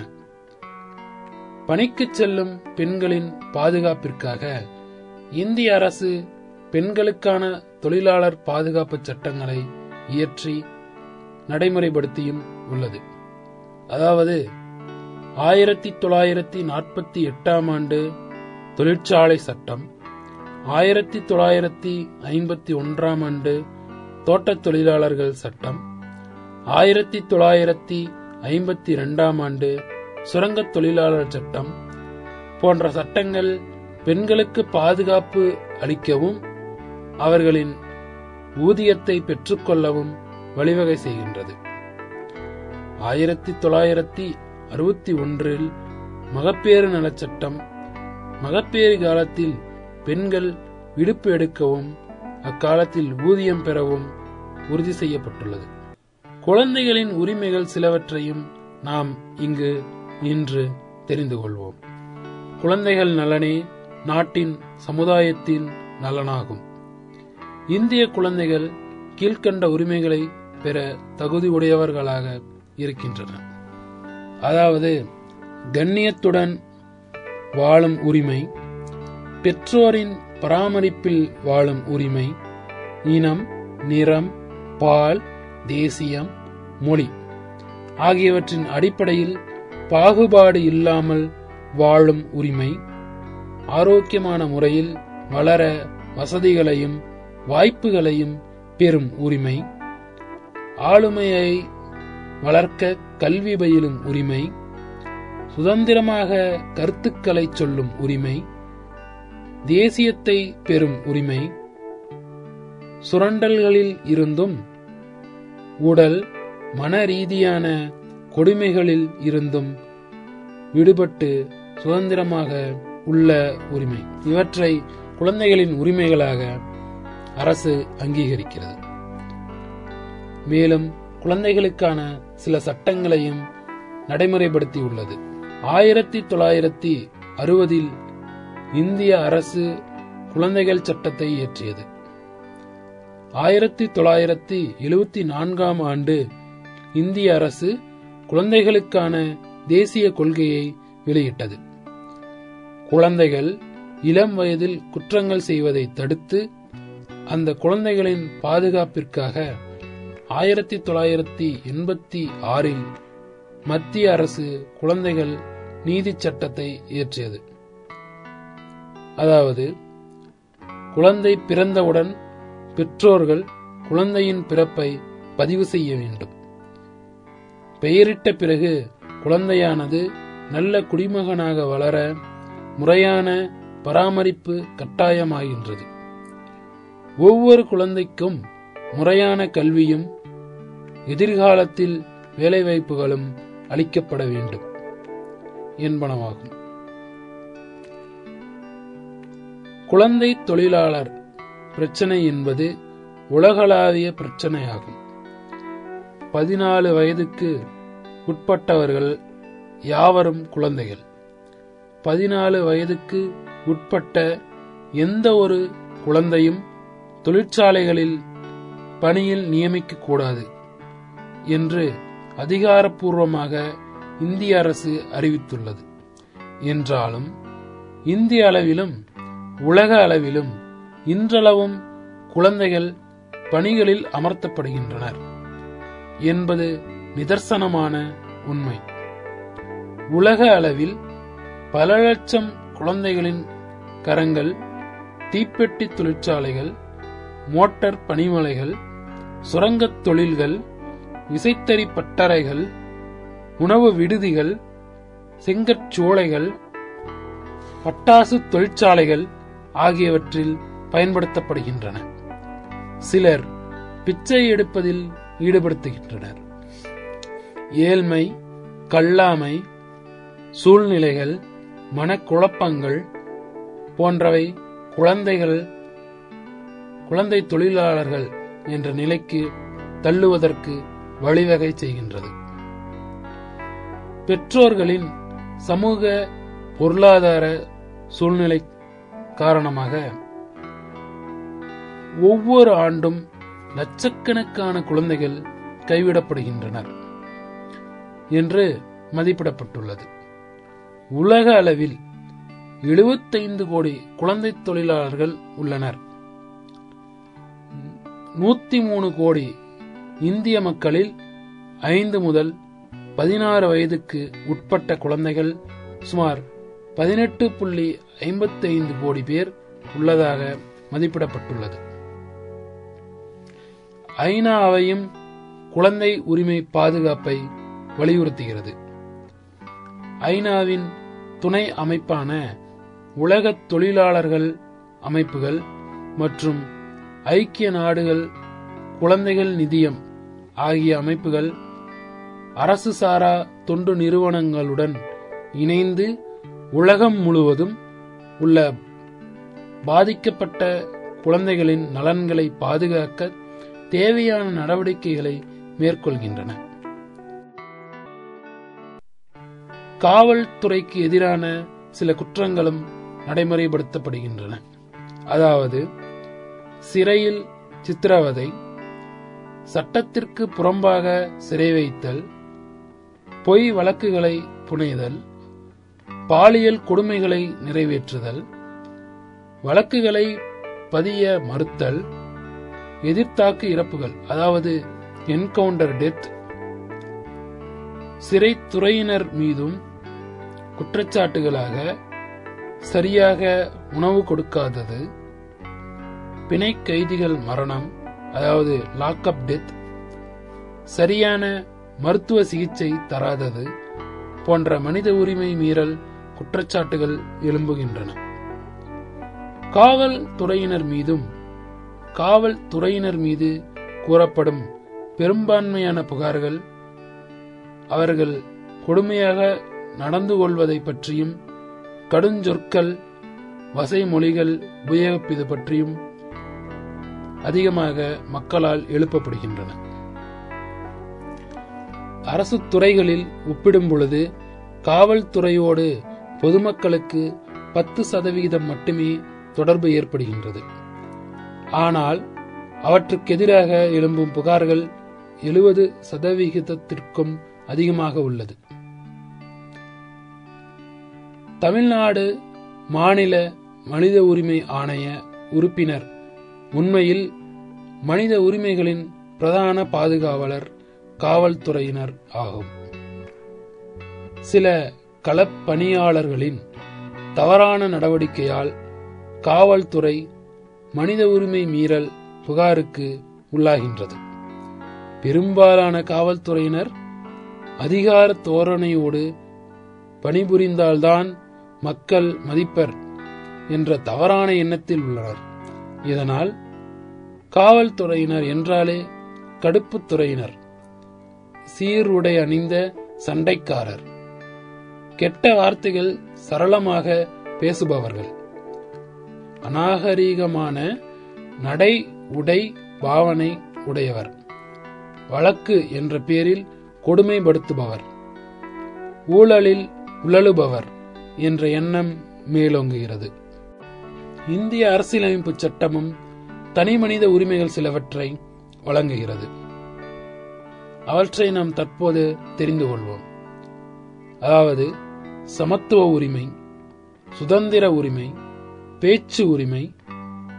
Speaker 1: பணிக்கு செல்லும் பெண்களின் பாதுகாப்பிற்காக இந்திய அரசு பெண்களுக்கான தொழிலாளர் பாதுகாப்பு சட்டங்களை இயற்றி நடைமுறைப்படுத்தியும் உள்ளது. அதாவது ஆயிரத்தி தொள்ளாயிரத்தி நாற்பத்தி எட்டாம் ஆண்டு தொழிற்சாலை சட்டம் ஆயிரத்தி தொள்ளாயிரத்தி ஐம்பத்தி ஒன்றாம் ஆண்டு தோட்டத் தொழிலாளர்கள் சட்டம் ஆயிரத்தி தொள்ளாயிரத்தி ஐம்பத்தி இரண்டாம் ஆண்டு சுரங்கத் தொழிலாளர் சட்டம் போன்ற சட்டங்கள் பெண்களுக்கு பாதுகாப்பு அளிக்கவும் அவர்களின் ஊதியத்தை பெற்றுக்கொள்ளவும் வழிவகை செய்கின்றது. ஆயிரத்தி தொள்ளாயிரத்தி அறுபத்தி ஒன்றில் மகப்பேறு நலச்சட்டம் மகப்பேறு காலத்தில் பெண்கள் விடுப்பு எடுக்கவும் அக்காலத்தில் ஊதியம் பெறவும் உறுதி செய்யப்பட்டுள்ளது. குழந்தைகளின் உரிமைகள் சிலவற்றையும் நாம் இங்கு இன்று தெரிந்து கொள்வோம். குழந்தைகள் நலனே நாட்டின் சமுதாயத்தின் நலனாகும். இந்திய குழந்தைகள் கீழ்கண்ட உரிமைகளை பெற தகுதி உடையவர்களாக இருக்கின்றனர். அதாவது கண்ணியத்துடன் வாழும் உரிமை பெற்றோரின் பராமரிப்பில் வாழும் உரிமை இனம் நிறம் பால் தேசியம் மொழி ஆகியவற்றின் அடிப்படையில் பாகுபாடு இல்லாமல் வாழும் உரிமை ஆரோக்கியமான முறையில் வளர வசதிகளையும் வாய்ப்புகளையும் பெறும் உரிமை. ஆளுமையை வளர்க்க கல்வி பயிலும் உரிமை. சுதந்திரமாக கருத்துக்களை சொல்லும் உரிமை. தேசியத்தை பெறும் உரிமை. சுரண்டல்களில் இருந்தும் உடல் மன ரீதியான கொடுமைகளில் இருந்தும் விடுபட்டு சுதந்திரமாக உள்ள உரிமை. இவற்றை குழந்தைகளின் உரிமைகளாக அரசு அங்கீகரிக்கிறது. மேலும் குழந்தைகளுக்கான சில சட்டங்களையும் நடைமுறைப்படுத்தியுள்ளது. ஆயிரத்தி தொள்ளாயிரத்தி அறுபதில் இந்திய அரசு குழந்தைகள் சட்டத்தை இயற்றியது. ஆயிரத்தி தொள்ளாயிரத்தி எழுபத்தி நான்காம் ஆண்டு இந்திய அரசு குழந்தைகளுக்கான தேசிய கொள்கையை வெளியிட்டது. குழந்தைகள் இளம் வயதில் குற்றங்கள் செய்வதை தடுத்து அந்த குழந்தைகளின் பாதுகாப்பிற்காக ஆயிரத்தி தொள்ளாயிரத்தி எண்பத்தி ஆறில் மத்திய அரசு குழந்தைகள் நீதி சட்டத்தை இயற்றியது. அதாவது குழந்தை பிறந்தவுடன் பெற்றோர்கள் குழந்தையின் பிறப்பை பதிவு செய்ய வேண்டும். பெயரிட்ட பிறகு குழந்தையானது நல்ல குடிமகனாக வளர முறையான பராமரிப்பு கட்டாயமாகின்றது. ஒவ்வொரு குழந்தைக்கும் முறையான கல்வியும் எதிர்காலத்தில் வேலைவாய்ப்புகளும் அளிக்கப்பட வேண்டும் என்பனவாகும். குழந்தை தொழிலாளர் பிரச்சனை என்பது உலகளாவிய பிரச்சனையாகும். பதினாலு வயதுக்கு உட்பட்டவர்கள் யாவரும் குழந்தைகள். பதினாலு வயதுக்கு உட்பட்ட எந்த ஒரு குழந்தையும் தொழிற்சாலைகளில் பணியில் நியமிக்கக்கூடாது என்று அதிகாரப்பூர்வமாக இந்திய அரசு அறிவித்துள்ளது. என்றாலும் இந்திய அளவிலும் உலக அளவிலும் இன்றளவும் குழந்தைகள் பணிகளில் அமர்த்தப்படுகின்றனர் என்பது நிதர்சனமான உண்மை. உலக அளவில் பல லட்சம் குழந்தைகளின் கரங்கள் தீப்பெட்டி தொழிற்சாலைகள் மோட்டார் பனிமலைகள் சுரங்கத் தொழில்கள் விசைத்தறி பட்டறைகள் உணவு விடுதிகள் செங்கற்சோலைகள் பட்டாசு தொழிற்சாலைகள் ஆகியவற்றில் பயன்படுத்தப்படுகின்றன. சிலர் பிச்சை எடுப்பதில் ஈடுபடுத்துகின்றனர். ஏழ்மை கல்லாமை சூழ்நிலைகள் மனக்குழப்பங்கள் போன்றவை குழந்தைகள் குழந்தை தொழிலாளர்கள் என்ற நிலைக்கு தள்ளுவதற்கு வழிவகை செய்கின்றது. பெற்றோர்களின் சமூக பொருளாதார சூழ்நிலை காரணமாக ஒவ்வொரு ஆண்டும் லட்சக்கணக்கான குழந்தைகள் கைவிடப்படுகின்றனர் என்று மதிப்பிடப்பட்டுள்ளது. உலக அளவில் 75 கோடி குழந்தை தொழிலாளர்கள் உள்ளனர். நூத்தி மூணு கோடி இந்திய மக்களில் ஐந்து முதல் பதினாறு வயதுக்கு உட்பட்ட குழந்தைகள் சுமார் பதினெட்டு புள்ளி ஐம்பத்தி ஐந்து கோடி பேர் உள்ளதாக மதிப்பிடப்பட்டுள்ளது. ஐநா அவையும் குழந்தை உரிமை பாதுகாப்பை வலியுறுத்துகிறது. ஐநாவின் துணை அமைப்பான உலக தொழிலாளர்கள் அமைப்புகள் மற்றும் ஐக்கிய நாடுகள் குழந்தைகள் நிதியம் ஆகிய அமைப்புகள் அரசு சாரா தொண்டு நிறுவனங்களுடன் இணைந்து உலகம் முழுவதும் உள்ள பாதிக்கப்பட்ட குழந்தைகளின் நலன்களை பாதுகாக்க தேவையான நடவடிக்கைகளை மேற்கொள்கின்றன. காவல்துறைக்கு எதிரான சில குற்றங்களும் நடைமுறைப்படுத்தப்படுகின்றன. அதாவது சிறையில் சித்திரவதை சட்டத்திற்கு புறம்பாக சிறை வைத்தல் பொய் வழக்குகளை புனைதல் பாலியல் கொடுமைகளை நிறைவேற்றுதல் வழக்குகளை பதிய மறுத்தல் எதிர்த்தாக்கு இறப்புகள் அதாவது என்கவுண்டர் டெத் சிறைத்துறையினர் மீதும் குற்றச்சாட்டுகளாக சரியாக உணவு கொடுக்காதது பிணை கைதிகள் மரணம் அதாவது லாக்அப் டெத் சரியான மருத்துவ சிகிச்சை தராதது போன்ற மனித உரிமை மீறல் குற்றச்சாட்டுகள் எழும்புகின்றன. காவல்துறையினர் மீதும் காவல்துறையினர் மீது கூறப்படும் பெரும்பான்மையான புகார்கள் அவர்கள் கொடுமையாக நடந்து கொள்வதை பற்றியும் கடுஞ்சொற்கள் வசை மொழிகள் உபயோகிப்பது பற்றியும் அதிகமாக மக்களால் எழுப்பப்படுகின்றன. அரசு துறைகளில் ஒப்பிடும் பொழுது காவல்துறையோடு பொதுமக்களுக்கு பத்து சதவிகிதம் மட்டுமே தொடர்பு ஏற்படுகின்றது. ஆனால் அவற்றுக்கு எதிராக எழும்பும் புகார்கள் எழுபது சதவிகிதத்திற்கும் அதிகமாக உள்ளது. தமிழ்நாடு மாநில மனித உரிமை ஆணைய உறுப்பினர் உண்மையில் மனித உரிமைகளின் பிரதான பாதுகாவலர் காவல்துறையினர் ஆகும். சில களப்பணியாளர்களின் தவறான நடவடிக்கையால் காவல்துறை மனித உரிமை மீறல் புகாருக்கு உள்ளாகின்றது. பெரும்பாலான காவல்துறையினர் அதிகார தோரணையோடு பணிபுரிந்தால்தான் மக்கள் மதிப்பர் என்ற தவறான எண்ணத்தில் உள்ளனர். இதனால் காவல்துறையினர் என்றாலே கடுப்புத்துறையினர் சீருடை அணிந்த சண்டைக்காரர். கெட்ட வார்த்தைகள் சரளமாக பேசுபவர்கள். அநாகரீகமான நடை உடை பாவனை உடையவர். வழக்கு என்ற பேரில் கொடுமைப்படுத்துபவர். ஊழலில் உழலுபவர் என்ற எண்ணம் மேலோங்குகிறது. இந்திய அரசியலமைப்பு சட்டமும் தனிமனித உரிமைகள் சிலவற்றை வழங்குகிறது. அவற்றை நாம் தற்போது தெரிந்து கொள்வோம். அதாவது சமத்துவ உரிமை சுதந்திர உரிமை பேச்சு உரிமை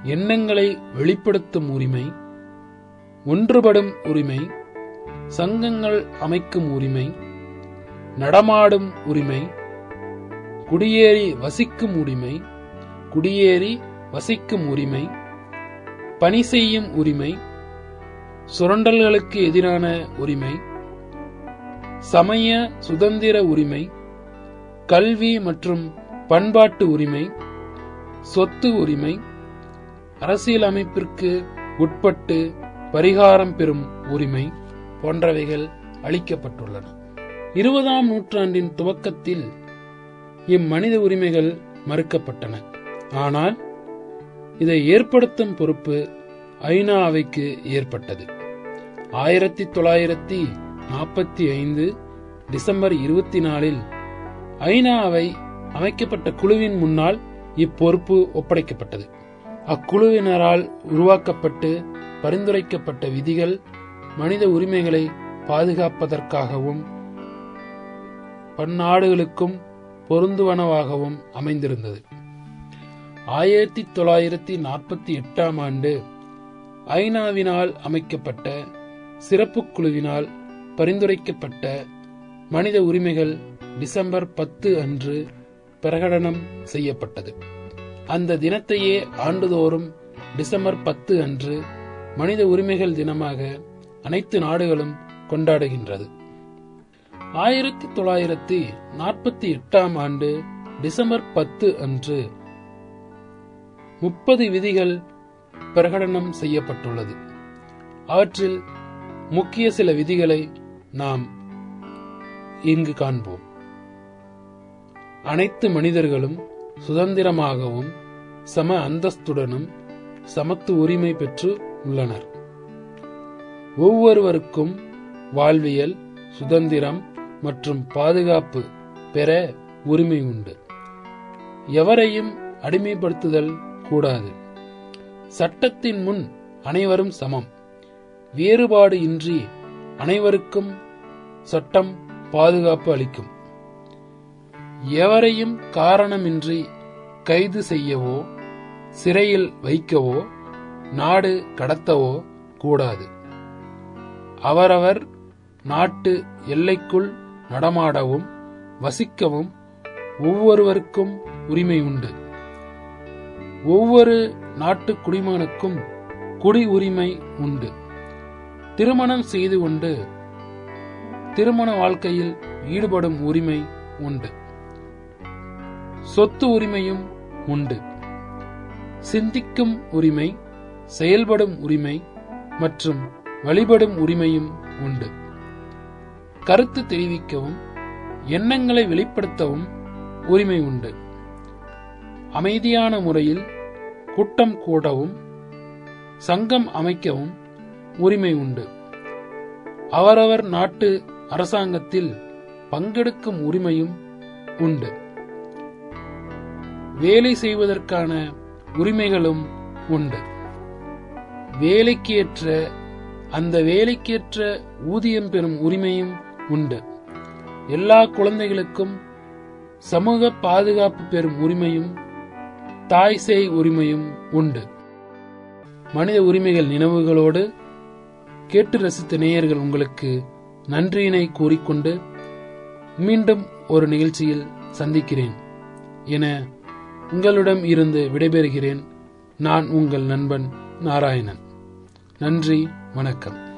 Speaker 1: எண்ணங்களை வெளிப்படுத்தும் உரிமை ஒன்றுபடும் உரிமை சங்கங்கள் அமைக்கும் உரிமை நடமாடும் உரிமை குடியேறி வசிக்கும் உரிமை குடியேறி வசிக்கும் உரிமை பணி செய்யும் உரிமை சுரண்டல்களுக்கு எதிரான உரிமை சமய சுதந்திர உரிமை கல்வி மற்றும் பண்பாட்டு உரிமை சொத்து உரிமை அரசியலமைப்பிற்கு உட்பட்டு பரிகாரம் பெறும் உரிமை போன்றவைகள் அளிக்கப்பட்டுள்ளன. இருபதாம் நூற்றாண்டின் துவக்கத்தில் இம்மனித உரிமைகள் மறுக்கப்பட்டன. ஆனால் இதை ஏற்படுத்தும் பொறுப்பு ஐநா அவைக்கு ஏற்பட்டது. ஆயிரத்தி தொள்ளாயிரத்தி நாற்பத்தி ஐந்து டிசம்பர் இருபத்தி நாலில் ஐநா அவை அமைக்கப்பட்ட குழுவின் முன்னால் இப்பொறுப்பு ஒப்படைக்கப்பட்டது. அக்குழுவினரால் உருவாக்கப்பட்டு பரிந்துரைக்கப்பட்ட விதிகள் மனித உரிமைகளை பாதுகாப்பதற்காகவும் பன்னாடுகளுக்கும் பொருந்துவனவாகவும் அமைந்திருந்தது. ஆயிரத்தி தொள்ளாயிரத்தி நாற்பத்தி எட்டாம் ஆண்டு ஐநாவினால் அமைக்கப்பட்ட சிறப்பு குழுவினால் பரிந்துரைக்கப்பட்ட மனித உரிமைகள் டிசம்பர் பத்து அன்று பிரகடனம் செய்யப்பட்டது. அந்த தினத்தையே ஆண்டுதோறும் டிசம்பர் பத்து அன்று மனித உரிமைகள் தினமாக அனைத்து நாடுகளும் கொண்டாடுகின்றது. ஆயிரத்தி தொள்ளாயிரத்தி நாற்பத்தி எட்டாம் ஆண்டு டிசம்பர் பத்து அன்று முப்பது விதிகள் பிரகடனம் செய்யப்பட்டுள்ளது. அவற்றில் முக்கிய சில விதிகளை நாம் இங்கு காண்போம். அனைத்து மனிதர்களும் சுதந்திரமாகவும் சம அந்தஸ்துடனும் சமத்து உரிமை பெற்று உள்ளனர். ஒவ்வொருவருக்கும் வாழ்வியல் சுதந்திரம் மற்றும் பாதுகாப்பு பெற உரிமை உண்டு. எவரையும் அடிமைப்படுத்துதல் கூடாது. சட்டத்தின் முன் அனைவரும் சமம். வேறுபாடு இன்றி அனைவருக்கும் சட்டம் பாதுகாப்பு அளிக்கும். எவரையும் காரணமின்றி கைது செய்யவோ சிறையில் வைக்கவோ நாடு கடத்தவோ கூடாது. அவரவர் நாட்டு எல்லைக்குள் நடமாடவும் வசிக்கவும் ஒவ்வொருவருக்கும் உரிமை உண்டு. ஒவ்வொரு நாட்டு குடிமகனுக்கும் குடி உரிமை உண்டு. திருமணம் செய்து கொண்டு திருமண வாழ்க்கையில் ஈடுபடும் உரிமை உண்டு. சொத்து உரிமையும் உண்டு. சிந்திக்கும் உரிமை செயல்படும் உரிமை மற்றும் வழிபடும் உரிமையும் உண்டு. கருத்து தெரிவிக்கவும் எண்ணங்களை வெளிப்படுத்தவும் உரிமை உண்டு. அமைதியான முறையில் கூட்டம் கூடவும் சங்கம் அமைக்கவும் உரிமை உண்டு. அவரவர் நாட்டு அரசாங்கத்தில் பங்கெடுக்கும் உரிமையும் உண்டு. வேலை செய்வதற்கான உரிமைகளும் உண்டு. வேலைக்கேற்ற அந்த வேலைக்கேற்ற ஊதியம் பெறும் உரிமையும் உண்டு. எல்லா குழந்தைகளுக்கும் சமூக பாதுகாப்பு பெறும் உரிமையும் தாய் சேய் உரிமையும் உண்டு. மனித உரிமைகள் நினைவுகளோடு கேட்டு ரசித்த நேயர்கள் உங்களுக்கு நன்றியினை கூறிக்கொண்டு மீண்டும் ஒரு நிகழ்ச்சியில் சந்திக்கிறேன் என உங்களிடம் இருந்து விடைபெறுகிறேன். நான் உங்கள் நண்பன் நாராயணன். நன்றி வணக்கம்.